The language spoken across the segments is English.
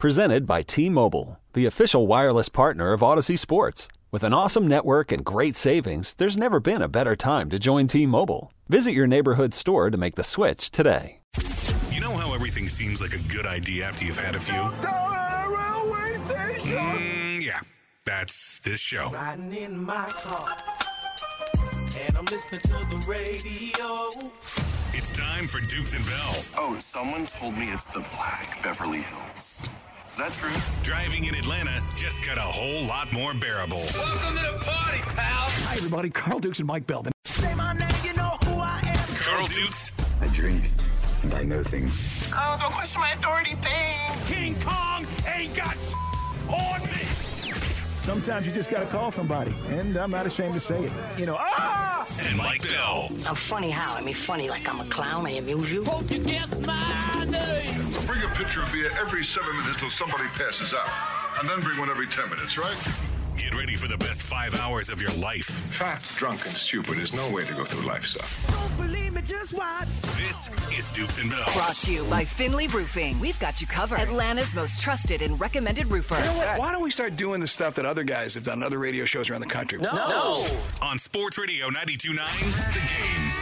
Presented by T Mobile, the official wireless partner of Audacy Sports. With an awesome network and great savings, there's never been a better time to join T Mobile. Visit your neighborhood store to make the switch today. You know how everything seems like a good idea after you've had a few? Mm, yeah, that's this show. Riding in my car, and I'm listening to the radio. It's time for Dukes and Bell. Oh, someone told me it's the Black Beverly Hills. Is that true? Driving in Atlanta just got a whole lot more bearable. Welcome to the party, pal. Hi, everybody. Carl Dukes and Mike Belden. Say my name, you know who I am. Carl Dukes, I drink and I know things. Oh, don't question my authority thing. King Kong ain't got on me. Sometimes you just got to call somebody, and I'm not ashamed to say it. You know, ah! And Mike Bell. I'm funny how? I mean, funny like I'm a clown. I amuse you. Hope you guess my name. Bring a pitcher of beer every seven minutes till somebody passes out. And then bring one every ten minutes, right? Get ready for the best five hours of your life. Fat, drunk, and stupid is no way to go through life, sir. Don't believe me, just watch. This is Dukes and Bell. Brought to you by Finley Roofing. We've got you covered. Atlanta's most trusted and recommended roofer. You know what? Why don't we start doing the stuff that other guys have done on other radio shows around the country? No. On Sports Radio 92.9, The Game.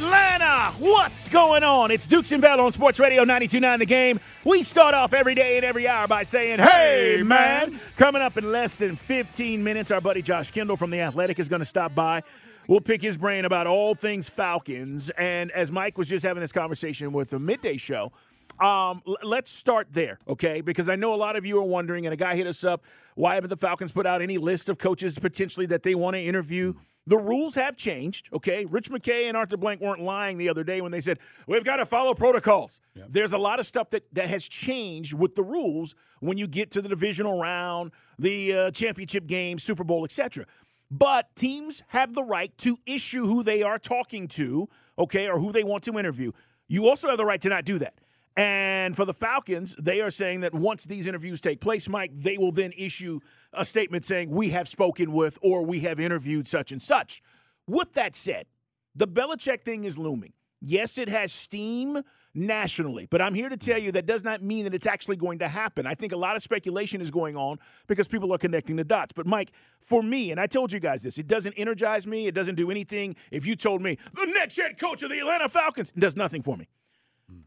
Atlanta, what's going on? It's Dukes and Bell on Sports Radio 92.9 The Game. We start off every day and every hour by saying, hey, man. Coming up in less than 15 minutes, our buddy Josh Kendall from The Athletic is going to stop by. We'll pick his brain about all things Falcons. And as Mike was just having this conversation with the midday show, um, l- let's start there, okay? Because I know a lot of you are wondering, and a guy hit us up, why haven't the Falcons put out any list of coaches potentially that they want to interview? The rules have changed, okay? Rich McKay and Arthur Blank weren't lying the other day when they said, we've got to follow protocols. There's a lot of stuff that, that has changed with the rules when you get to the divisional round, the uh, championship game, Super Bowl, etc. But teams have the right to issue who they are talking to, okay, or who they want to interview. You also have the right to not do that. And for the Falcons, they are saying that once these interviews take place, Mike, they will then issue a statement saying, We have spoken with or we have interviewed such and such. With that said, the Belichick thing is looming. Yes, it has steam nationally, but I'm here to tell you that does not mean that it's actually going to happen. I think a lot of speculation is going on because people are connecting the dots. But, Mike, for me, and I told you guys this, it doesn't energize me. It doesn't do anything. If you told me the next head coach of the Atlanta Falcons, it does nothing for me.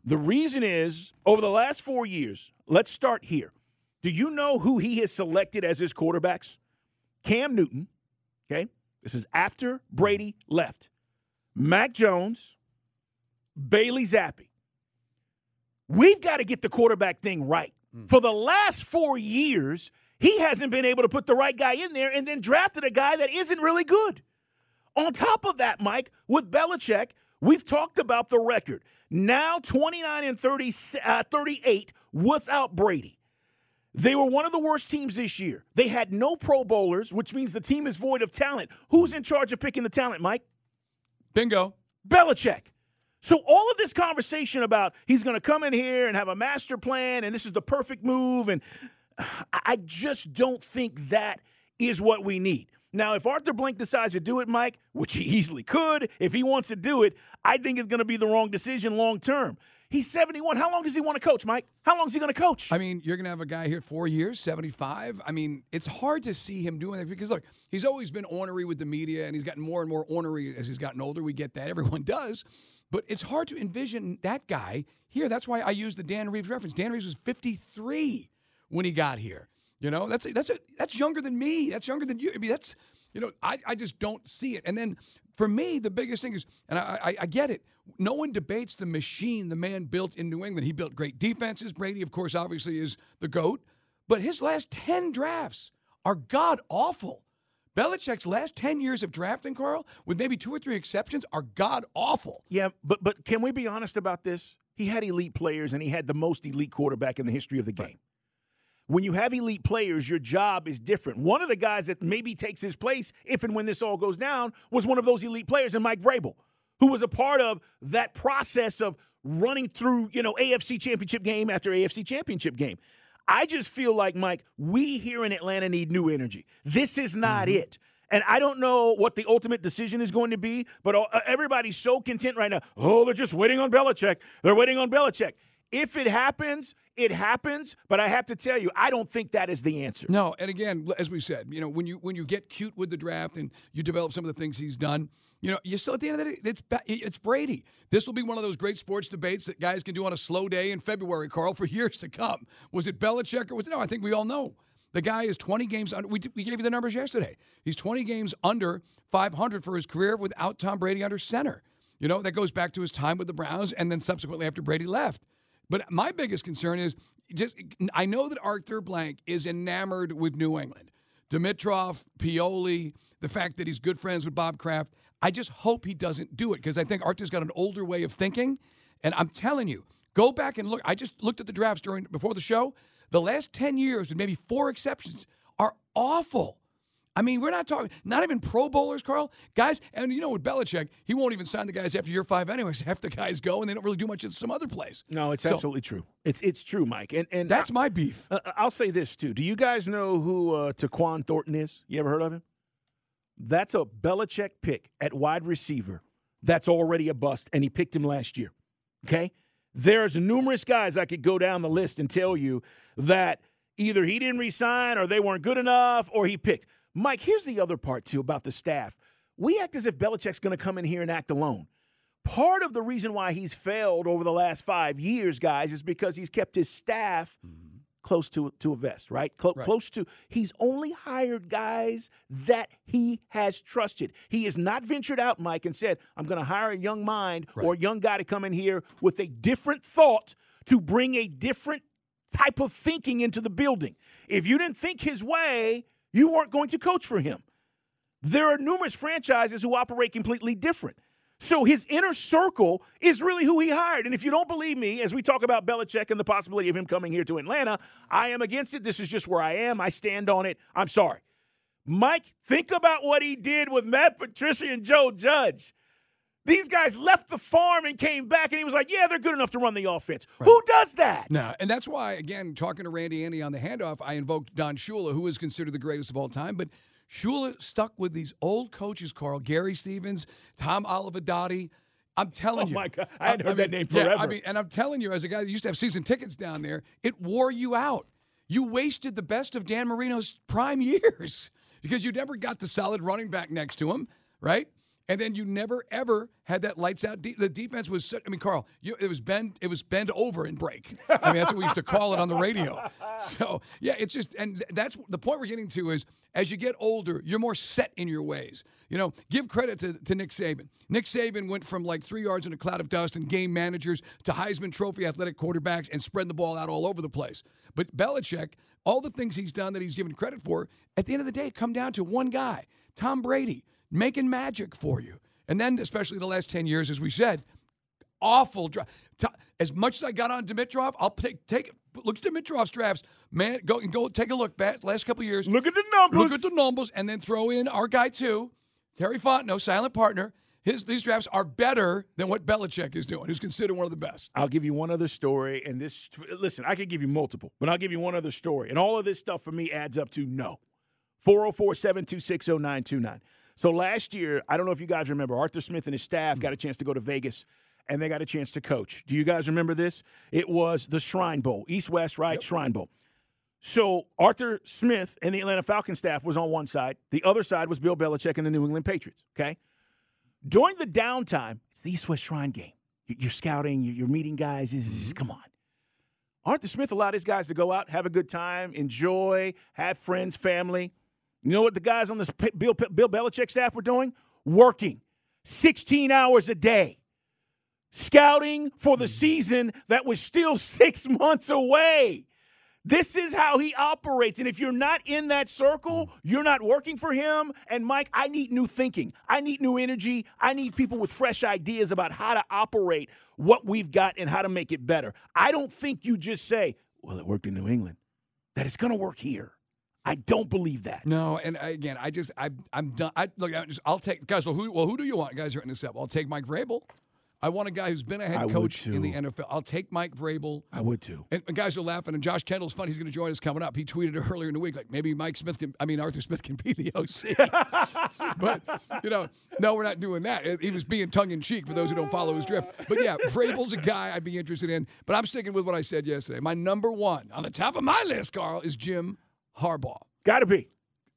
The reason is over the last four years, let's start here. Do you know who he has selected as his quarterbacks? Cam Newton, okay? This is after Brady left. Mac Jones, Bailey Zappe. We've got to get the quarterback thing right. For the last four years, he hasn't been able to put the right guy in there and then drafted a guy that isn't really good. On top of that, Mike, with Belichick, we've talked about the record. Now 29 and 30, uh, 38 without Brady. They were one of the worst teams this year. They had no Pro Bowlers, which means the team is void of talent. Who's in charge of picking the talent, Mike? Bingo. Belichick. So all of this conversation about he's going to come in here and have a master plan and this is the perfect move and I just don't think that is what we need. Now, if Arthur Blank decides to do it, Mike, which he easily could, if he wants to do it, I think it's going to be the wrong decision long term. He's 71. How long does he want to coach, Mike? How long is he going to coach? I mean, you're going to have a guy here four years, 75. I mean, it's hard to see him doing that because, look, he's always been ornery with the media and he's gotten more and more ornery as he's gotten older. We get that. Everyone does. But it's hard to envision that guy here. That's why I use the Dan Reeves reference. Dan Reeves was 53 when he got here. You know, that's that's that's younger than me. That's younger than you. I mean, that's you know, I, I just don't see it. And then for me, the biggest thing is, and I, I, I get it. No one debates the machine the man built in New England. He built great defenses. Brady, of course, obviously is the goat. But his last 10 drafts are god awful. Belichick's last 10 years of drafting, Carl, with maybe two or three exceptions, are god awful. Yeah, but but can we be honest about this? he had elite players and he had the most elite quarterback in the history of the game. When you have elite players, your job is different. One of the guys that maybe takes his place, if and when this all goes down, was one of those elite players, and Mike Vrabel, who was a part of that process of running through, you know, AFC championship game after AFC championship game. I just feel like, Mike, we here in Atlanta need new energy. This is not mm-hmm. it. And I don't know what the ultimate decision is going to be, but uh, everybody's so content right now. Oh, they're just waiting on Belichick. They're waiting on Belichick. If it happens, it happens, but I have to tell you, I don't think that is the answer. No, and again, as we said, you know, when you when you get cute with the draft and you develop some of the things he's done, you know, you're still at the end of the day, it's it's Brady. This will be one of those great sports debates that guys can do on a slow day in February, Carl, for years to come. Was it Belichick or was it no? I think we all know the guy is 20 games under. We, we gave you the numbers yesterday. He's 20 games under 500 for his career without Tom Brady under center. You know, that goes back to his time with the Browns and then subsequently after Brady left. But my biggest concern is just I know that Arthur Blank is enamored with New England. Dimitroff, Pioli, the fact that he's good friends with Bob Kraft. I just hope he doesn't do it because I think Arthur's got an older way of thinking. And I'm telling you, go back and look. I just looked at the drafts during before the show. The last 10 years, with maybe four exceptions, are awful. I mean, we're not talking, not even Pro Bowlers, Carl. Guys, and you know, with Belichick, he won't even sign the guys after year five anyways. Half the guys go and they don't really do much in some other place. No, it's so, absolutely true. It's it's true, Mike. And and that's I, my beef. Uh, I'll say this too. Do you guys know who uh, Tyquan Thornton is? You ever heard of him? That's a Belichick pick at wide receiver. That's already a bust, and he picked him last year. Okay, there's numerous guys I could go down the list and tell you that either he didn't resign, or they weren't good enough, or he picked. Mike, here's the other part, too, about the staff. We act as if Belichick's going to come in here and act alone. Part of the reason why he's failed over the last five years, guys, is because he's kept his staff mm-hmm. Close to, to a vest, right? Cl- right? Close to. He's only hired guys that he has trusted. He has not ventured out, Mike, and said, I'm going to hire a young mind right. or a young guy to come in here with a different thought to bring a different type of thinking into the building. If you didn't think his way, you weren't going to coach for him. There are numerous franchises who operate completely different. So his inner circle is really who he hired. And if you don't believe me, as we talk about Belichick and the possibility of him coming here to Atlanta, I am against it. This is just where I am. I stand on it. I'm sorry. Mike, think about what he did with Matt Patricia and Joe Judge. These guys left the farm and came back, and he was like, "Yeah, they're good enough to run the offense." Right. Who does that? No, and that's why, again, talking to Randy Andy on the handoff, I invoked Don Shula, who is considered the greatest of all time. But Shula stuck with these old coaches, Carl Gary Stevens, Tom Olivadotti. I'm telling oh you. Oh my God, I hadn't I, heard I mean, that name forever. Yeah, I mean, and I'm telling you, as a guy that used to have season tickets down there, it wore you out. You wasted the best of Dan Marino's prime years because you never got the solid running back next to him, right? And then you never ever had that lights out. De- the defense was. I mean, Carl, you, it was bend. It was bend over and break. I mean, that's what we used to call it on the radio. So yeah, it's just, and that's the point we're getting to is as you get older, you're more set in your ways. You know, give credit to, to Nick Saban. Nick Saban went from like three yards in a cloud of dust and game managers to Heisman Trophy athletic quarterbacks and spread the ball out all over the place. But Belichick, all the things he's done that he's given credit for, at the end of the day, come down to one guy, Tom Brady making magic for you. And then, especially the last 10 years, as we said, awful draft. As much as I got on Dimitroff, I'll take, take look at Dimitroff's drafts. Man, go and go take a look back last couple years. Look at the numbers. Look at the numbers, and then throw in our guy too, Terry Fontenot, silent partner. His these drafts are better than what Belichick is doing, who's considered one of the best. I'll give you one other story, and this listen, I could give you multiple, but I'll give you one other story. And all of this stuff for me adds up to no. 404 726 0929. So last year, I don't know if you guys remember, Arthur Smith and his staff got a chance to go to Vegas and they got a chance to coach. Do you guys remember this? It was the Shrine Bowl, East West, right? Yep. Shrine Bowl. So Arthur Smith and the Atlanta Falcons staff was on one side. The other side was Bill Belichick and the New England Patriots. Okay. During the downtime, it's the East West Shrine game. You're scouting, you're meeting guys. Mm-hmm. Come on. Arthur Smith allowed his guys to go out, have a good time, enjoy, have friends, family. You know what the guys on this Bill, Bill Belichick staff were doing? Working 16 hours a day, scouting for the season that was still six months away. This is how he operates. And if you're not in that circle, you're not working for him. And Mike, I need new thinking. I need new energy. I need people with fresh ideas about how to operate what we've got and how to make it better. I don't think you just say, well, it worked in New England, that it's going to work here. I don't believe that. No, and again, I just I I'm done. I look, I just, I'll take guys. Well, who well who do you want? Guys, writing this up. I'll take Mike Vrabel. I want a guy who's been a head I coach in the. NFL. I'll take Mike Vrabel. I would too. And, and guys are laughing. And Josh Kendall's funny. He's going to join us coming up. He tweeted earlier in the week, like maybe Mike Smith can. I mean Arthur Smith can be the OC. but you know, no, we're not doing that. He was being tongue in cheek for those who don't follow his drift. But yeah, Vrabel's a guy I'd be interested in. But I'm sticking with what I said yesterday. My number one on the top of my list, Carl, is Jim Harbaugh. Got to be.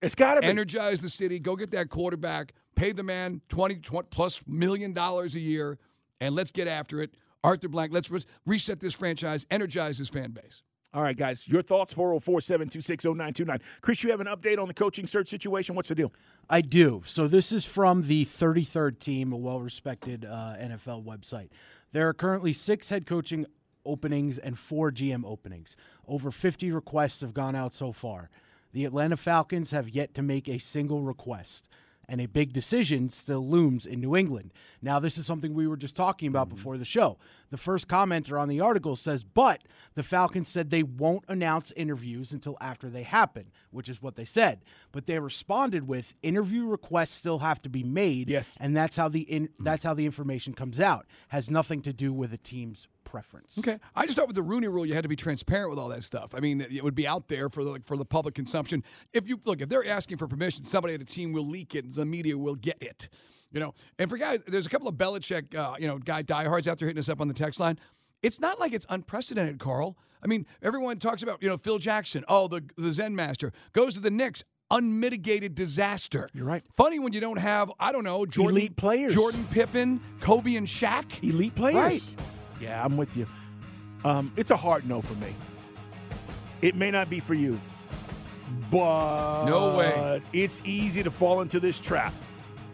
It's got to be. Energize the city. Go get that quarterback. Pay the man 20, 20 plus million dollars a year, and let's get after it. Arthur Blank, let's re- reset this franchise, energize this fan base. All right, guys, your thoughts 404 726 0929. Chris, you have an update on the coaching search situation. What's the deal? I do. So this is from the 33rd team, a well-respected uh, NFL website. There are currently six head coaching openings and four GM openings. Over 50 requests have gone out so far. The Atlanta Falcons have yet to make a single request. And a big decision still looms in New England. Now, this is something we were just talking about mm-hmm. before the show. The first commenter on the article says, but the Falcons said they won't announce interviews until after they happen, which is what they said. But they responded with interview requests still have to be made. Yes. And that's how the in, mm-hmm. that's how the information comes out. Has nothing to do with a team's preference. Okay, I just thought with the Rooney Rule, you had to be transparent with all that stuff. I mean, it would be out there for the for the public consumption. If you look, if they're asking for permission, somebody at a team will leak it. The media will get it. You know, and for guys, there's a couple of Belichick, uh, you know, guy diehards out there hitting us up on the text line. It's not like it's unprecedented, Carl. I mean, everyone talks about you know Phil Jackson. Oh, the the Zen master goes to the Knicks. Unmitigated disaster. You're right. Funny when you don't have, I don't know, Jordan, Elite players. Jordan Pippen, Kobe, and Shaq. Elite players. Right. Yeah, I'm with you. Um, it's a hard no for me. It may not be for you, but No way. It's easy to fall into this trap.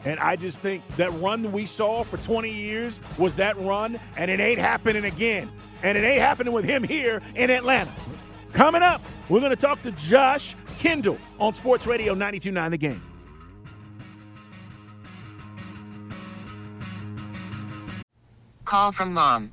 And I just think that run that we saw for 20 years was that run, and it ain't happening again. And it ain't happening with him here in Atlanta. Coming up, we're going to talk to Josh Kendall on Sports Radio 92.9 The Game. Call from mom.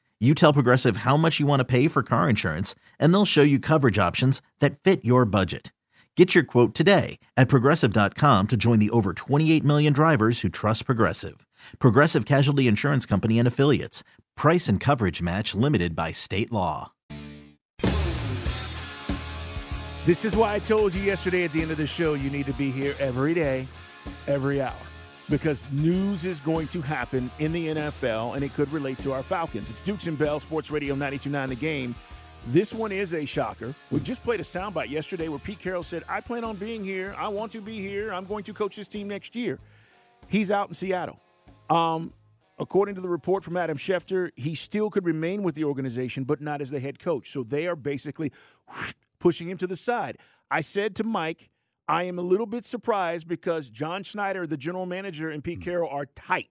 You tell Progressive how much you want to pay for car insurance, and they'll show you coverage options that fit your budget. Get your quote today at progressive.com to join the over 28 million drivers who trust Progressive. Progressive Casualty Insurance Company and Affiliates. Price and coverage match limited by state law. This is why I told you yesterday at the end of the show you need to be here every day, every hour. Because news is going to happen in the NFL and it could relate to our Falcons. It's Dukes and Bell, Sports Radio 929 The Game. This one is a shocker. We just played a soundbite yesterday where Pete Carroll said, I plan on being here. I want to be here. I'm going to coach this team next year. He's out in Seattle. Um, according to the report from Adam Schefter, he still could remain with the organization, but not as the head coach. So they are basically pushing him to the side. I said to Mike, I am a little bit surprised because John Schneider, the general manager, and Pete Carroll are tight.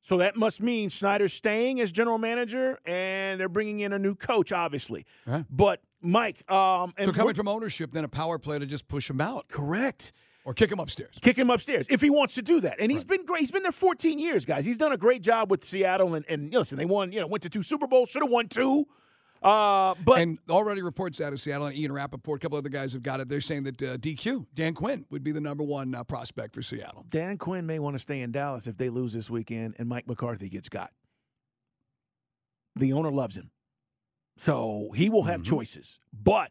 So that must mean Schneider's staying as general manager, and they're bringing in a new coach, obviously. Right. But Mike, um, and so coming from ownership, then a power play to just push him out. Correct. Or kick him upstairs. kick him upstairs if he wants to do that. And he's been great. He's been there 14 years, guys. He's done a great job with Seattle. And, and listen, they won. You know, went to two Super Bowls. Should have won two. Uh, but and already reports out of Seattle and Ian Rapoport, a couple other guys have got it. They're saying that uh, DQ, Dan Quinn, would be the number one uh, prospect for Seattle. Dan Quinn may want to stay in Dallas if they lose this weekend and Mike McCarthy gets got. The owner loves him. So he will have choices. But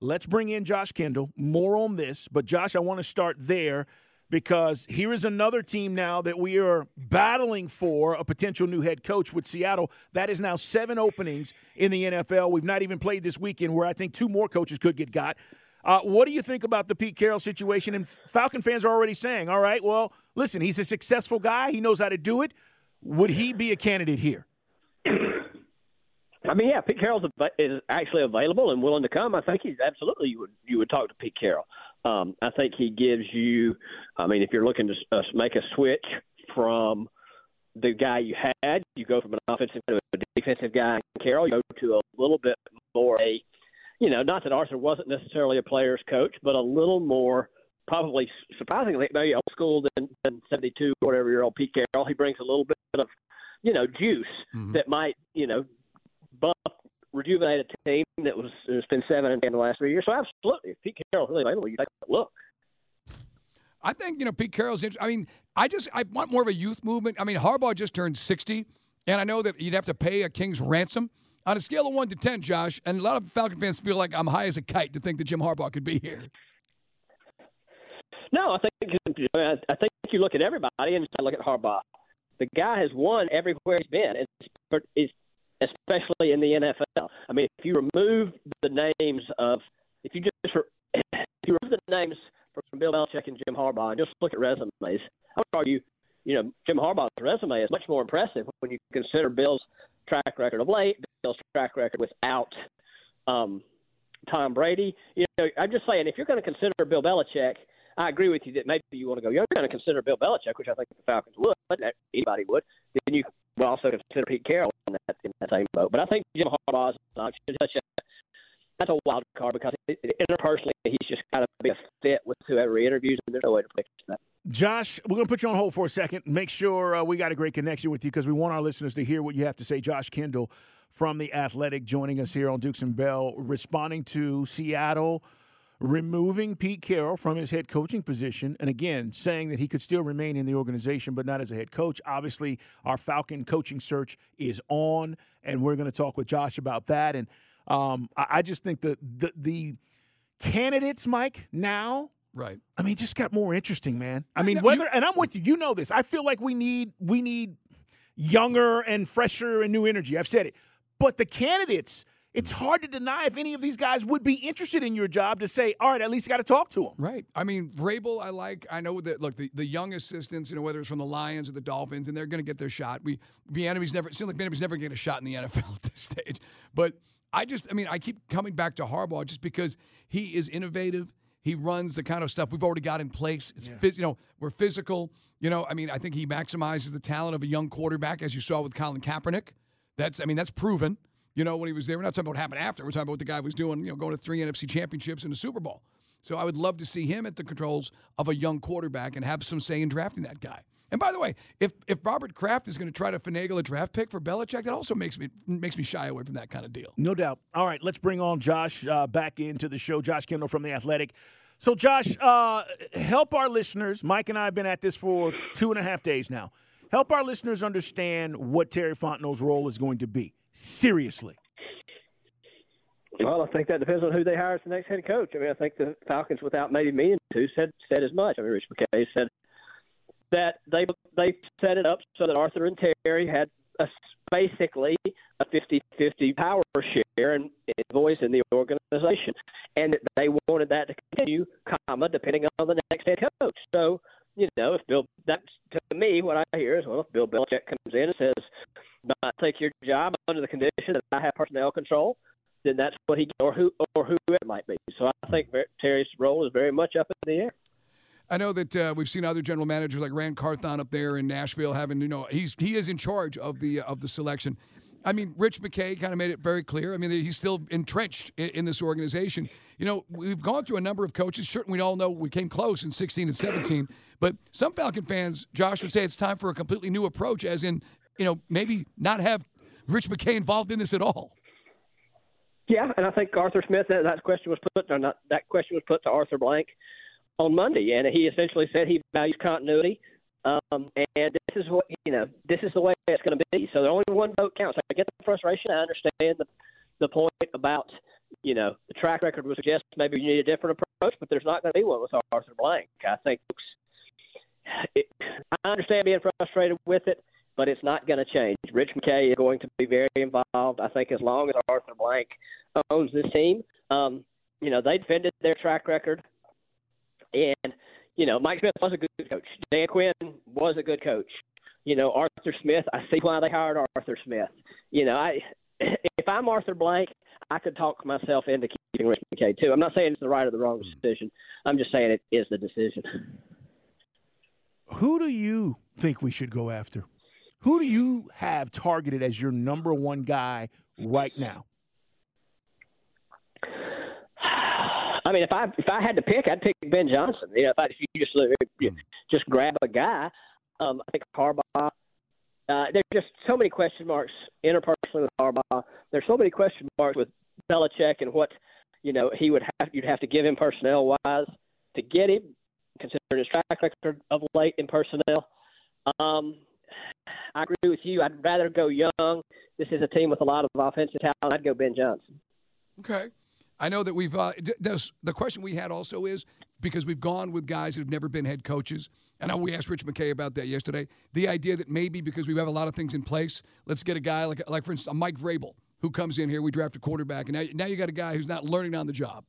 let's bring in Josh Kendall. More on this. But Josh, I want to start there because here is another team now that we are battling for a potential new head coach with Seattle. That is now seven openings in the NFL. We've not even played this weekend where I think two more coaches could get got. Uh, what do you think about the Pete Carroll situation? And Falcon fans are already saying, all right, well, listen, he's a successful guy. He knows how to do it. Would he be a candidate here? I mean, yeah, Pete Carroll is actually available and willing to come. I think he's absolutely you would you would talk to Pete Carroll. Um, I think he gives you. I mean, if you're looking to uh, make a switch from the guy you had, you go from an offensive to a defensive guy. Carroll, you go to a little bit more a, you know, not that Arthur wasn't necessarily a player's coach, but a little more probably surprisingly maybe old school than, than 72 whatever year old Pete Carroll. He brings a little bit of, you know, juice that might, you know, bump rejuvenate a team that was has been seven and ten the last three years. So absolutely, if Pete Carroll's really available, you take a look. I think you know Pete Carroll's. I mean, I just I want more of a youth movement. I mean, Harbaugh just turned sixty, and I know that you'd have to pay a king's ransom on a scale of one to ten, Josh. And a lot of Falcon fans feel like I'm high as a kite to think that Jim Harbaugh could be here. No, I think I I think you look at everybody and you look at Harbaugh. The guy has won everywhere he's been, it's, it's, especially in the NFL. I mean, if you remove the names of, if you just if you remove the names from Bill Belichick and Jim Harbaugh and just look at resumes, I would argue, you know, Jim Harbaugh's resume is much more impressive when you consider Bill's track record of late, Bill's track record without um, Tom Brady. You know, I'm just saying, if you're going to consider Bill Belichick, I agree with you that maybe you want to go. You're going to consider Bill Belichick, which I think the Falcons would, anybody would. Then you would also consider Pete Carroll in that in that same boat. But I think Jim Harbaugh's not such a that's a wild card because interpersonally he's just kind of be a fit with whoever he interviews, there's no way to fix that. Josh, we're going to put you on hold for a second. Make sure uh, we got a great connection with you because we want our listeners to hear what you have to say. Josh Kendall from The Athletic joining us here on Dukes and Bell, responding to Seattle removing Pete Carroll from his head coaching position. And again, saying that he could still remain in the organization, but not as a head coach. Obviously, our Falcon coaching search is on, and we're going to talk with Josh about that. And um, I, I just think that the, the candidates, Mike, now Right. I mean, just got more interesting, man. I mean, whether and I'm with you. You know this. I feel like we need we need younger and fresher and new energy. I've said it. But the candidates, it's hard to deny if any of these guys would be interested in your job to say, all right, at least you got to talk to them. Right. I mean, Vrabel, I like. I know that. Look, the, the young assistants, you know, whether it's from the Lions or the Dolphins, and they're going to get their shot. We Bieniemy's never. It seems like Bieniemy's never get a shot in the NFL at this stage. But I just, I mean, I keep coming back to Harbaugh just because he is innovative. He runs the kind of stuff we've already got in place. It's phys- you know, we're physical. You know, I mean, I think he maximizes the talent of a young quarterback, as you saw with Colin Kaepernick. That's, I mean, that's proven. You know, when he was there, we're not talking about what happened after. We're talking about what the guy was doing. You know, going to three NFC championships and a Super Bowl. So I would love to see him at the controls of a young quarterback and have some say in drafting that guy. And by the way, if if Robert Kraft is going to try to finagle a draft pick for Belichick, that also makes me makes me shy away from that kind of deal. No doubt. All right, let's bring on Josh uh, back into the show. Josh Kendall from The Athletic. So, Josh, uh, help our listeners. Mike and I have been at this for two and a half days now. Help our listeners understand what Terry Fontenot's role is going to be. Seriously. Well, I think that depends on who they hire as the next head coach. I mean, I think the Falcons, without maybe meaning to, said said as much. I mean, Rich McKay said that they they set it up so that Arthur and Terry had a, basically a 50-50 power share and voice in the organization, and they wanted that to continue, comma, depending on the next head coach. So, you know, if Bill, that's to me what I hear is, well, if Bill Belichick comes in and says, "Not take your job under the condition that I have personnel control," then that's what he or who or who it might be. So I think Terry's role is very much up in the air. I know that uh, we've seen other general managers like Ran Carthon up there in Nashville having, you know, he's he is in charge of the of the selection. I mean, Rich McKay kind of made it very clear. I mean, he's still entrenched in, in, this organization. You know, we've gone through a number of coaches. Certainly, we all know we came close in 16 and 17. But some Falcon fans, Josh, would say it's time for a completely new approach, as in, you know, maybe not have Rich McKay involved in this at all. Yeah, and I think Arthur Smith that, that question was put or not that question was put to Arthur Blank on Monday, and he essentially said he values continuity. Um, and this is what you know. This is the way it's going to be. So the only one vote counts. I get the frustration. I understand the the point about you know the track record would suggest maybe you need a different approach, but there's not going to be one with Arthur Blank. I think it, I understand being frustrated with it, but it's not going to change. Rich McKay is going to be very involved. I think as long as Arthur Blank owns this team, um, you know they defended their track record, and you know, Mike Smith was a good coach. Dan Quinn was a good coach. You know, Arthur Smith, I see why they hired Arthur Smith. You know, I if I'm Arthur Blank, I could talk myself into keeping Rich McKay too. I'm not saying it's the right or the wrong mm-hmm. decision. I'm just saying it is the decision. Who do you think we should go after? Who do you have targeted as your number one guy right now? I mean, if I if I had to pick, I'd pick Ben Johnson. You know, if, I, if you just you just grab a guy, um, I think Harbaugh. Uh, there's just so many question marks interpersonally with Harbaugh. There's so many question marks with Belichick and what you know he would have you'd have to give him personnel wise to get him, considering his track record of late in personnel. Um, I agree with you. I'd rather go young. This is a team with a lot of offensive talent. I'd go Ben Johnson. Okay. I know that we've. Uh, the question we had also is because we've gone with guys that have never been head coaches. And we asked Rich McKay about that yesterday. The idea that maybe because we have a lot of things in place, let's get a guy like, like for instance, a Mike Vrabel who comes in here. We draft a quarterback, and now, now you got a guy who's not learning on the job.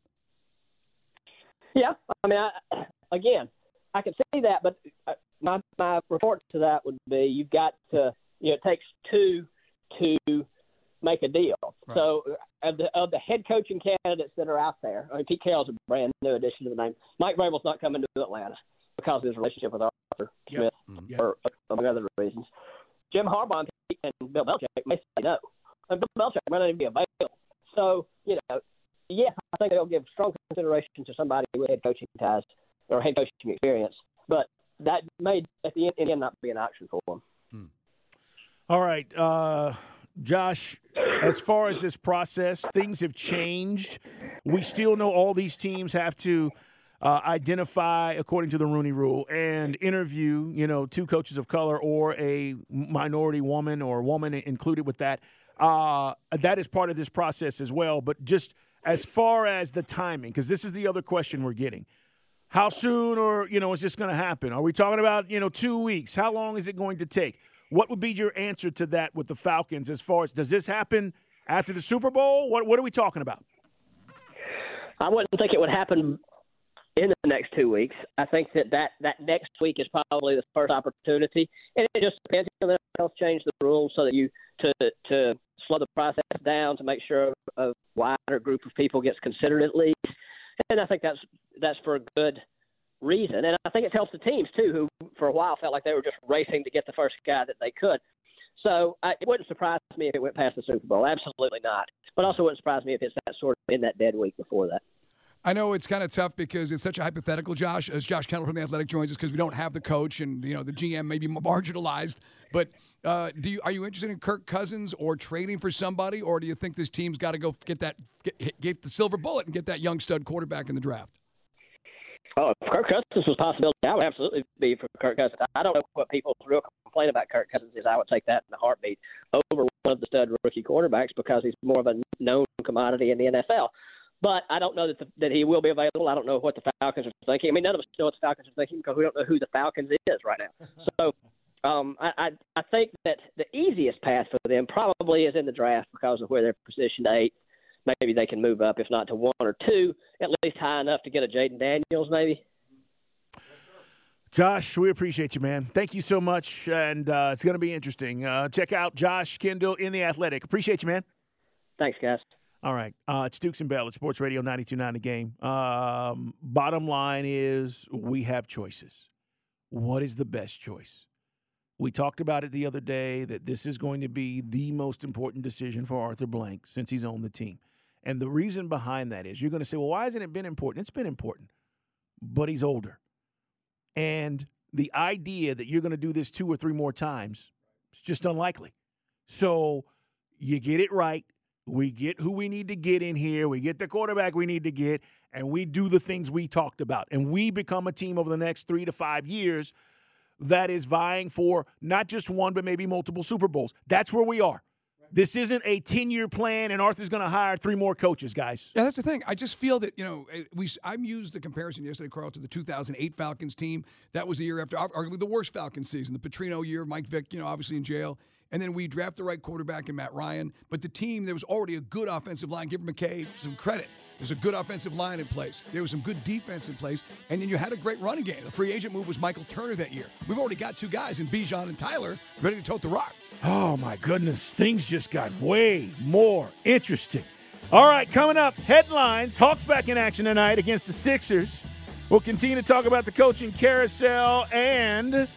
Yeah, I mean, I, again, I can see that, but uh, my my report to that would be you've got to you know it takes two to make a deal. Right. So of the of the head coaching candidates that are out there, I mean, Pete Carroll's a brand new addition to the name. Mike Vrabel's not coming to Atlanta because of his relationship with Arthur yep. Smith, mm-hmm. yep. for among other reasons. Jim Harbaugh and Bill Belichick may say no, and Bill Belichick may not even be available. So you know, yes, I think they'll give strong consideration to somebody with head coaching ties or head coaching experience, but that may at the end, end not be an option for them. Hmm. All right. Uh Josh, as far as this process, things have changed. We still know all these teams have to uh, identify, according to the Rooney Rule, and interview, you know, two coaches of color or a minority woman or woman included with that. Uh, that is part of this process as well. But just as far as the timing, because this is the other question we're getting. How soon or, you know, is this going to happen? Are we talking about, you know, two weeks? How long is it going to take? What would be your answer to that with the Falcons as far as does this happen after the Super Bowl? What what are we talking about? I wouldn't think it would happen in the next two weeks. I think that that, that next week is probably the first opportunity, and it just depends on the else change the rules so that you to to slow the process down to make sure a wider group of people gets considered at least. And I think that's that's for a good reason. And I think it helps the teams too, who for a while felt like they were just racing to get the first guy that they could. So I, it wouldn't surprise me if it went past the Super Bowl. Absolutely not. But also wouldn't surprise me if it's that sort of in that dead week before that. I know it's kind of tough because it's such a hypothetical, Josh, as Josh Kendall from the Athletic joins us because we don't have the coach and you know the GM may be marginalized. But uh, do you are you interested in Kirk Cousins or trading for somebody, or do you think this team's got to go get that get, get the silver bullet and get that young stud quarterback in the draft? Oh, if Kirk Cousins was a possibility, I would absolutely be for Kirk Cousins. I don't know what people's real complaint about Kirk Cousins is. I would take that in a heartbeat over one of the stud rookie quarterbacks because he's more of a known commodity in the NFL. But I don't know that the, that he will be available. I don't know what the Falcons are thinking. I mean, none of us know what the Falcons are thinking because we don't know who the Falcons is right now. So um, I, I I think that the easiest path for them probably is in the draft because of where they're positioned eighth maybe they can move up, if not to one or two, at least high enough to get a Jayden Daniels, maybe. Josh, we appreciate you, man. Thank you so much, and uh, it's going to be interesting. Uh, check out Josh Kendall in the Athletic. Appreciate you, man. Thanks, guys. All right. Uh, it's Dukes and Bell at Sports Radio 92.9 The Game. Um, bottom line is we have choices. What is the best choice? We talked about it the other day that this is going to be the most important decision for Arthur Blank since he's on the team. And the reason behind that is you're going to say, well, why hasn't it been important? It's been important, but he's older. And the idea that you're going to do this two or three more times is just unlikely. So you get it right. We get who we need to get in here. We get the quarterback we need to get, and we do the things we talked about. And we become a team over the next three to five years that is vying for not just one, but maybe multiple Super Bowls. That's where we are. This isn't a 10 year plan, and Arthur's going to hire three more coaches, guys. Yeah, that's the thing. I just feel that, you know, eh, we I'm used the comparison yesterday, Carl, to the 2008 Falcons team. That was the year after, arguably the worst Falcons season, the Petrino year, Mike Vick, you know, obviously in jail. And then we draft the right quarterback in Matt Ryan. But the team, there was already a good offensive line. Give McKay some credit. There's a good offensive line in place. There was some good defense in place. And then you had a great running game. The free agent move was Michael Turner that year. We've already got two guys in Bijan and Tyler ready to tote the rock. Oh, my goodness. Things just got way more interesting. All right, coming up, headlines. Hawks back in action tonight against the Sixers. We'll continue to talk about the coaching carousel and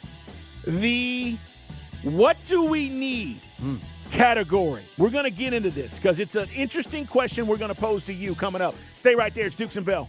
the what do we need hmm. category. We're going to get into this because it's an interesting question we're going to pose to you coming up. Stay right there. It's Dukes and Bell.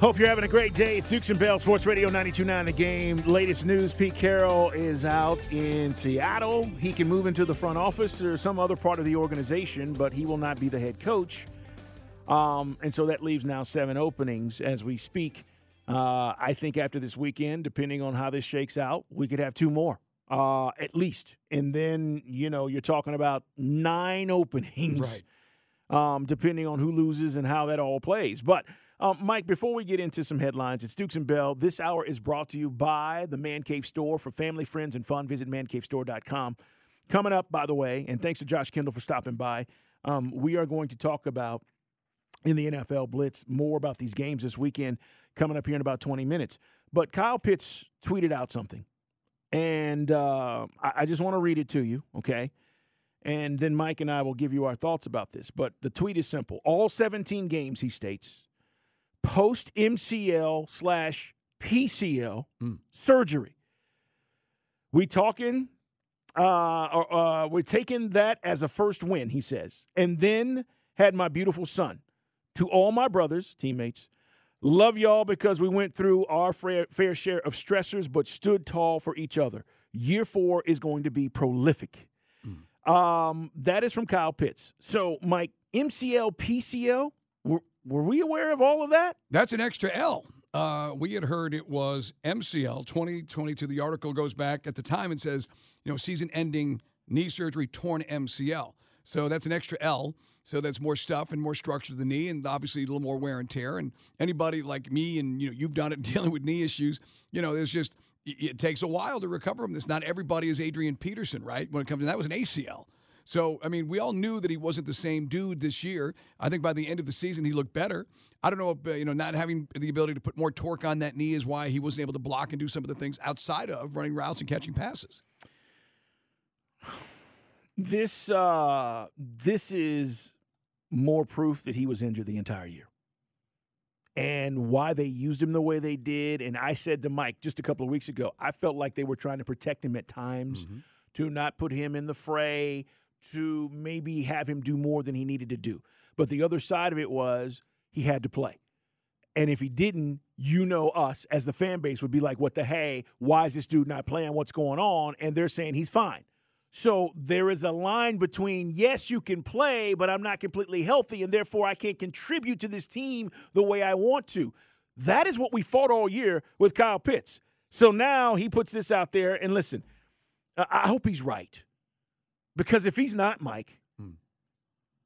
Hope you're having a great day. It's Dukes and Bell, Sports Radio 92.9 The Game. Latest news, Pete Carroll is out in Seattle. He can move into the front office or some other part of the organization, but he will not be the head coach. Um, and so that leaves now seven openings as we speak. Uh, I think after this weekend, depending on how this shakes out, we could have two more uh, at least. And then, you know, you're talking about nine openings, right. um, depending on who loses and how that all plays. But – um, Mike, before we get into some headlines, it's Dukes and Bell. This hour is brought to you by the Man Cave Store. For family, friends, and fun, visit mancavestore.com. Coming up, by the way, and thanks to Josh Kendall for stopping by, um, we are going to talk about in the NFL Blitz more about these games this weekend coming up here in about 20 minutes. But Kyle Pitts tweeted out something, and uh, I, I just want to read it to you, okay? And then Mike and I will give you our thoughts about this. But the tweet is simple. All 17 games, he states, post MCL slash PCL mm. surgery. We talking, uh, uh, we're taking that as a first win, he says. And then had my beautiful son. To all my brothers, teammates, love y'all because we went through our fair, fair share of stressors, but stood tall for each other. Year four is going to be prolific. Mm. Um, that is from Kyle Pitts. So, Mike, MCL, PCL, were, we aware of all of that? That's an extra L. Uh, we had heard it was MCL 2022. The article goes back at the time and says, you know, season ending knee surgery, torn MCL. So that's an extra L. So that's more stuff and more structure to the knee, and obviously a little more wear and tear. And anybody like me, and you know, you've done it dealing with knee issues. You know, there's just it takes a while to recover from this. Not everybody is Adrian Peterson, right? When it comes to that was an ACL. So, I mean, we all knew that he wasn't the same dude this year. I think by the end of the season, he looked better. I don't know if, uh, you know, not having the ability to put more torque on that knee is why he wasn't able to block and do some of the things outside of running routes and catching passes. This uh, this is more proof that he was injured the entire year, and why they used him the way they did. And I said to Mike just a couple of weeks ago, I felt like they were trying to protect him at times, to not put him in the fray, to maybe have him do more than he needed to do. But the other side of it was he had to play. And if he didn't, you know, us as the fan base would be like, what the hey, why is this dude not playing? What's going on? And they're saying he's fine. So there is a line between, yes, you can play, but I'm not completely healthy, and therefore I can't contribute to this team the way I want to. That is what we fought all year with Kyle Pitts. So now he puts this out there, and listen, I hope he's right. Because if he's not, Mike,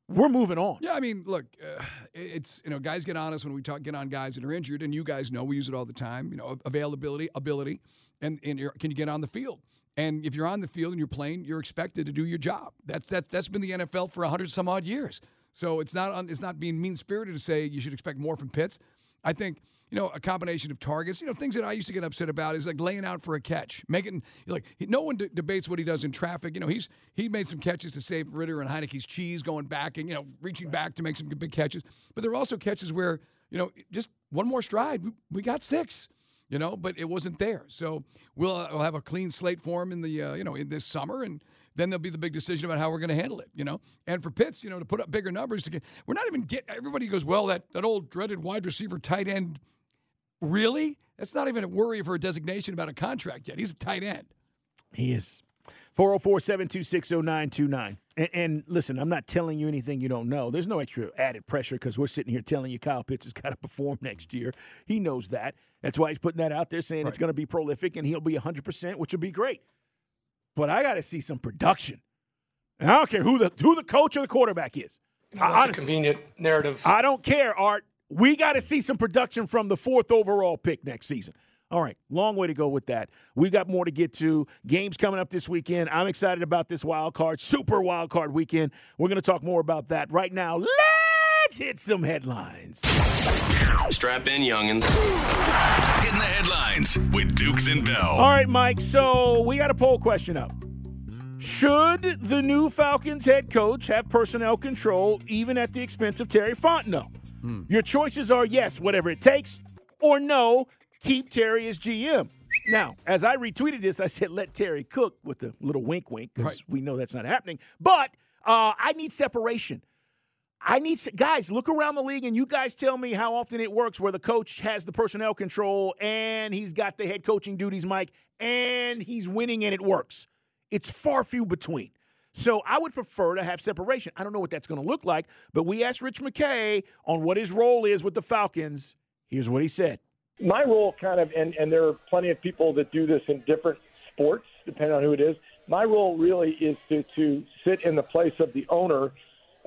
we're moving on. Yeah, I mean, look, uh, it's you know, guys get honest when we talk get on guys that are injured, and you guys know we use it all the time. You know, availability, ability, and and can you get on the field? And if you're on the field and you're playing, you're expected to do your job. That's that that's been the NFL for hundred some odd years. So it's not on, it's not being mean spirited to say you should expect more from Pitts. I think you know a combination of targets. You know things that I used to get upset about is like laying out for a catch, making like no one debates what he does in traffic. You know he's he made some catches to save Ridder and Heinicke's cheese, going back and you know reaching back to make some big catches. But there are also catches where you know just one more stride, we, we got six you know, but it wasn't there. So we'll, uh, we'll have a clean slate for him in the, uh, you know, in this summer, and then there'll be the big decision about how we're going to handle it, you know. And for Pitts, you know, to put up bigger numbers to get, we're not even get. Everybody goes, well, that that old dreaded wide receiver tight end, really? That's not even a worry for a designation about a contract yet. He's a tight end. He is. 404 726 0929. And listen, I'm not telling you anything you don't know. There's no extra added pressure because we're sitting here telling you Kyle Pitts has got to perform next year. He knows that. That's why he's putting that out there saying it's going to be prolific and he'll be 100%, which will be great. But I got to see some production. And I don't care who the who the coach or the quarterback is. that's a convenient narrative. I don't care, Art. We got to see some production from the fourth overall pick next season. All right, long way to go with that. We've got more to get to. Games coming up this weekend. I'm excited about this wild card, super wild card weekend. We're going to talk more about that right now. Let's hit some headlines. Strap in, youngins. Hitting the headlines with Dukes and Bell. All right, Mike. So we got a poll question up. Should the new Falcons head coach have personnel control even at the expense of Terry Fontenot? Your choices are yes, whatever it takes, or no, keep Terry as GM. Now, as I retweeted this, I said let Terry cook with a little wink wink because we know that's not happening. But uh, I need separation. I need guys look around the league and you guys tell me how often it works where the coach has the personnel control and he's got the head coaching duties, Mike, and he's winning and it works. It's far few between. So I would prefer to have separation. I don't know what that's going to look like, but we asked Rich McKay on what his role is with the Falcons. Here's what he said. my role kind of and, and there are plenty of people that do this in different sports depending on who it is my role really is to, to sit in the place of the owner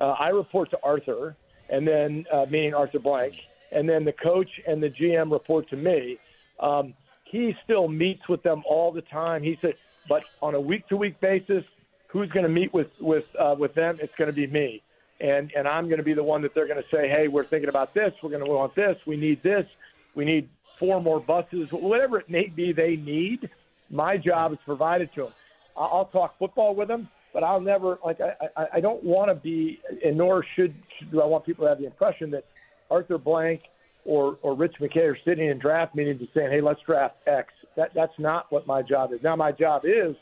uh, i report to arthur and then uh, meaning arthur blank and then the coach and the gm report to me um, he still meets with them all the time he said but on a week to week basis who's going to meet with with uh, with them it's going to be me and and I'm going to be the one that they're going to say, hey, we're thinking about this, we're going to want this, we need this, we need four more buses, whatever it may be they need. My job is provided to them. I'll talk football with them, but I'll never like I I, I don't want to be, and nor should, should do I want people to have the impression that Arthur Blank or or Rich McKay are sitting in draft meetings and saying, hey, let's draft X. That that's not what my job is. Now my job is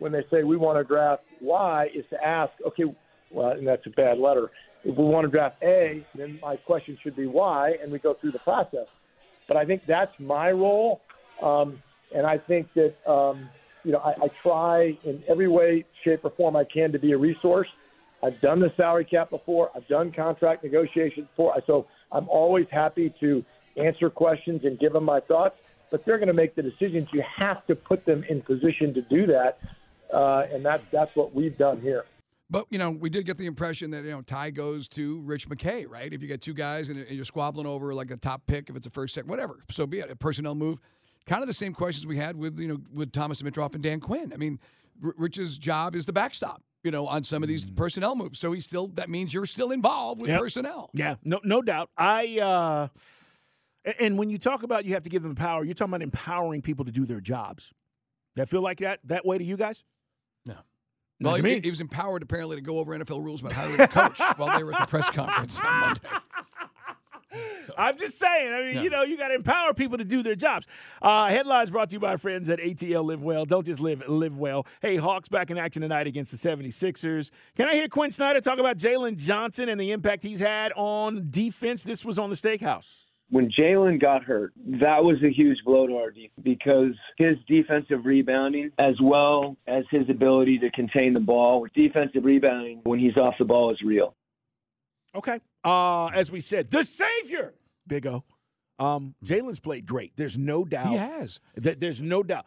when they say we want to draft Y is to ask, okay, well, and that's a bad letter. If we want to draft A, then my question should be Y, and we go through the process. But I think that's my role, um, and I think that um, you know I, I try in every way, shape, or form I can to be a resource. I've done the salary cap before. I've done contract negotiations before. So I'm always happy to answer questions and give them my thoughts. But they're going to make the decisions. You have to put them in position to do that, uh, and that's that's what we've done here. But you know, we did get the impression that you know tie goes to Rich McKay, right? If you get two guys and you're squabbling over like a top pick, if it's a first, second, whatever, so be it. A personnel move, kind of the same questions we had with you know with Thomas Dimitroff and Dan Quinn. I mean, R- Rich's job is the backstop, you know, on some of these personnel moves. So he's still that means you're still involved with Yep. personnel. Yeah, no, no doubt. I uh, and when you talk about you have to give them power, you're talking about empowering people to do their jobs. That feel like that that way to you guys? Well, he, he was empowered apparently to go over NFL rules about hiring a coach while they were at the press conference on Monday. I'm just saying. I mean, Yeah. you know, you got to empower people to do their jobs. Uh, headlines brought to you by friends at ATL Live Well. Don't just live, live well. Hey, Hawks back in action tonight against the 76ers. Can I hear Quin Snyder talk about Jalen Johnson and the impact he's had on defense? This was on the Steakhouse. When Jalen got hurt, that was a huge blow to our defense because his defensive rebounding, as well as his ability to contain the ball, defensive rebounding when he's off the ball is real. Okay. Uh, as we said, the savior, Big O. Um, Jalen's played great. There's no doubt. He has. Th- There's no doubt.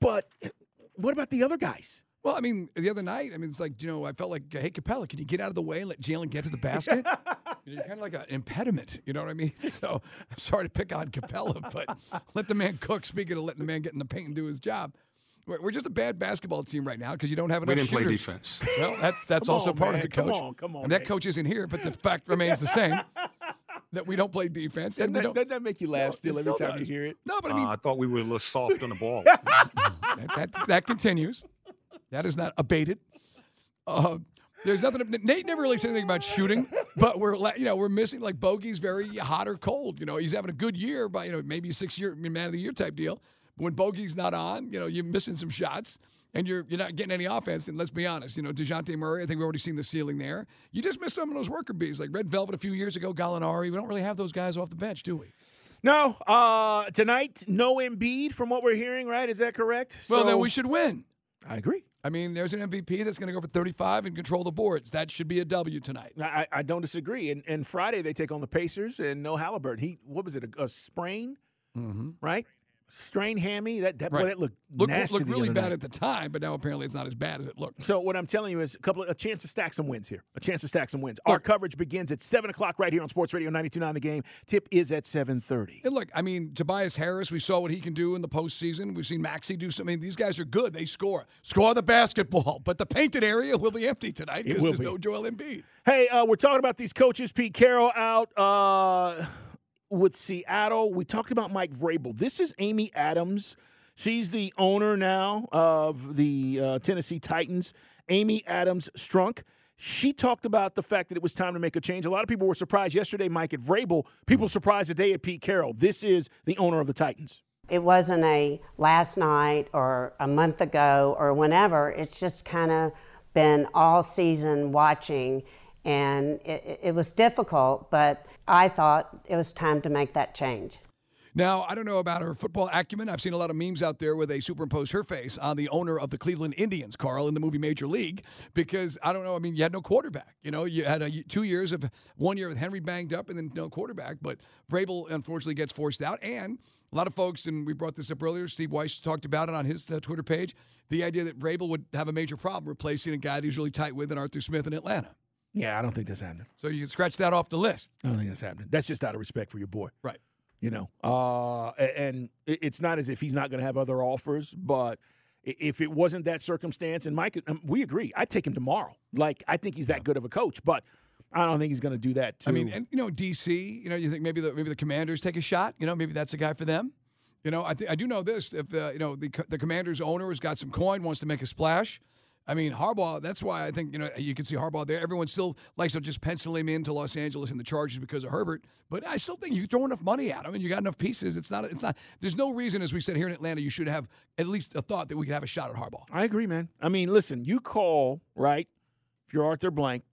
But what about the other guys? Well, I mean, the other night, I mean, it's like, you know, I felt like, hey, Capela, can you get out of the way and let Jalen get to the basket? You're kind of like an impediment. You know what I mean? So I'm sorry to pick on Capela, but let the man cook. Speaking of letting the man get in the paint and do his job. We're we're just a bad basketball team right now because you don't have We enough didn't play defense. Well, that's that's Come also on, part man. of the coach. Come coach. on, come on, And that man. coach isn't here, but the fact remains the same that we don't play defense. Doesn't And we that, don't, doesn't that make you laugh No, still every still time you hear it? No, but I Uh, I thought we were a little soft on the ball. that, that, that continues. That is not abated. Uh, there's nothing. Nate never really said anything about shooting, but we're you know we're missing like Bogey's very hot or cold. You know he's having a good year, but you know maybe six year man of the year type deal. But when Bogey's not on, you know you're missing some shots. And you're you're not getting any offense. And let's be honest, you know Dejounte Murray. I think we've already seen the ceiling there. You just missed some of those worker bees, like Red Velvet a few years ago, Gallinari. We don't really have those guys off the bench, do we? No. Uh, tonight, no Embiid from what we're hearing, right? Is that correct? Well, then we should win. I agree. I mean, there's an MVP that's going to go for 35 and control the boards. That should be a W tonight. I, I don't disagree. And, and Friday they take on the Pacers and no Halliburton. He what was it? A, a sprain, Mm-hmm. right? Strain hammy. That that, boy, Right. that looked Look, nasty. looked really bad night. at the time, but now apparently it's not as bad as it looked. So what I'm telling you is a couple of, a chance to stack some wins here. A chance to stack some wins. Our coverage begins at seven o'clock right here on Sports Radio 92.9 The Game. Tip is at seven thirty. And look, I mean, Tobias Harris, we saw what he can do in the postseason. We've seen Maxey do something. These guys are good. They score. Score the basketball. But the painted area will be empty tonight because there's be. no Joel Embiid. Hey, uh, we're talking about these coaches. Pete Carroll out uh, with Seattle. We talked about Mike Vrabel. This is Amy Adams. She's the owner now of the uh, Tennessee Titans. Amy Adams Strunk. She talked about the fact that it was time to make a change. A lot of people were surprised yesterday, Mike, at Vrabel. People surprised today at Pete Carroll. This is the owner of the Titans. It wasn't a last night or a month ago or whenever. It's just kind of been all season watching, and it, it was difficult, but I thought it was time to make that change. Now, I don't know about her football acumen. I've seen a lot of memes out there where they superimpose her face on the owner of the Cleveland Indians, Carl, in the movie Major League, because I don't know. I mean, you had no quarterback. You know, you had a, two years of one year with Henry banged up and then no quarterback. But Vrabel unfortunately gets forced out. And a lot of folks, and we brought this up earlier, Steve Weiss talked about it on his uh, Twitter page, the idea that Vrabel would have a major problem replacing a guy that he's really tight with in Arthur Smith in Atlanta. Yeah, I don't think that's happening. So you can scratch that off the list. I don't think that's happening. That's just out of respect for your boy. Right. You know, uh, and it's not as if he's not going to have other offers, but if it wasn't that circumstance, and Mike, um, we agree, I'd take him tomorrow. Like, I think he's that good of a coach, but I don't think he's going to do that. To, I mean, and you know, DC. You know, you think maybe the maybe the Commanders take a shot. You know, maybe that's a guy for them. You know, I think I do know this. If uh, you know the the Commanders owner has got some coin, wants to make a splash. I mean, Harbaugh. That's why I think you know you can see Harbaugh there. Everyone still likes to just pencil him into Los Angeles and the Chargers because of Herbert. But I still think you throw enough money at him and you got enough pieces. It's not. It's not. There's no reason, as we said here in Atlanta, you should have at least a thought that we could have a shot at Harbaugh. I agree, man. I mean, listen, you call, right? If you're Arthur Blank,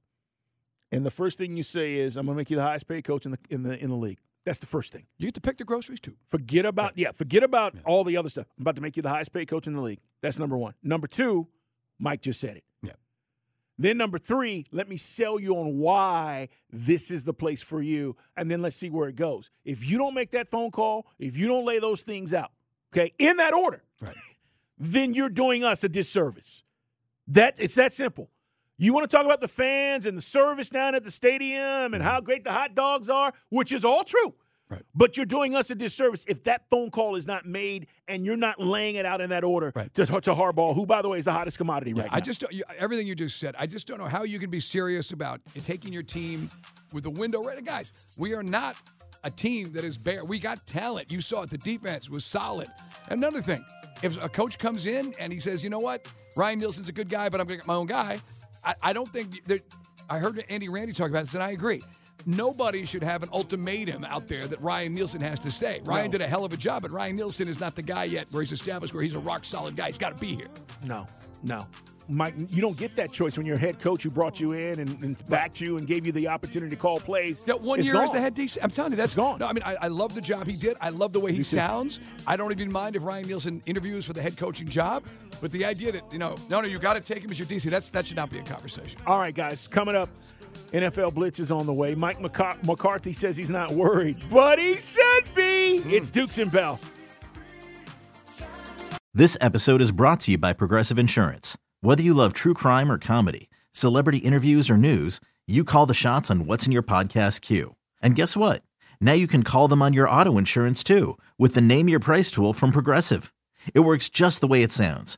and the first thing you say is, I'm going to make you the highest paid coach in the, in the, in the league. That's the first thing. You get to pick the groceries too. Forget about yeah. Forget about all the other stuff. I'm about to make you the highest paid coach in the league. That's number one. Number two, Mike just said it. Yeah. Then number three, let me sell you on why this is the place for you, and then let's see where it goes. If you don't make that phone call, if you don't lay those things out, okay, in that order, right, then you're doing us a disservice. That it's that simple. You want to talk about the fans and the service down at the stadium and mm-hmm. how great the hot dogs are, which is all true. Right. But you're doing us a disservice if that phone call is not made and you're not laying it out in that order Right. to, to Harbaugh, who, by the way, is the hottest commodity right I now. just don't, you, everything you just said. I just don't know how you can be serious about taking your team with the window right. Guys, we are not a team that is bare. We got talent. You saw it. The defense was solid. Another thing, if a coach comes in and he says, you know what, Ryan Nielsen's a good guy, but I'm going to get my own guy, I, I don't think that. I heard Andy Randy talk about this, and I agree. Nobody should have an ultimatum out there that Ryan Nielsen has to stay. Ryan No. did a hell of a job, but Ryan Nielsen is not the guy yet where he's established where he's a rock solid guy. He's got to be here. No, no. Mike, you don't get that choice when your head coach who brought you in and, and backed you and gave you the opportunity to call plays. Yeah, one year as gone. the head DC. I'm telling you, that's gone. No, I mean, I, I love the job he did. I love the way he Me too. sounds. I don't even mind if Ryan Nielsen interviews for the head coaching job. But the idea that you know, no, no, you got to take him as your DC. That's that should not be a conversation. All right, guys, coming up, NFL Blitz is on the way. Mike McCar- McCarthy says he's not worried, but he should be. Hmm. It's Dukes and Bell. This episode is brought to you by Progressive Insurance. Whether you love true crime or comedy, celebrity interviews or news, you call the shots on what's in your podcast queue. And guess what? Now you can call them on your auto insurance too with the Name Your Price tool from Progressive. It works just the way it sounds.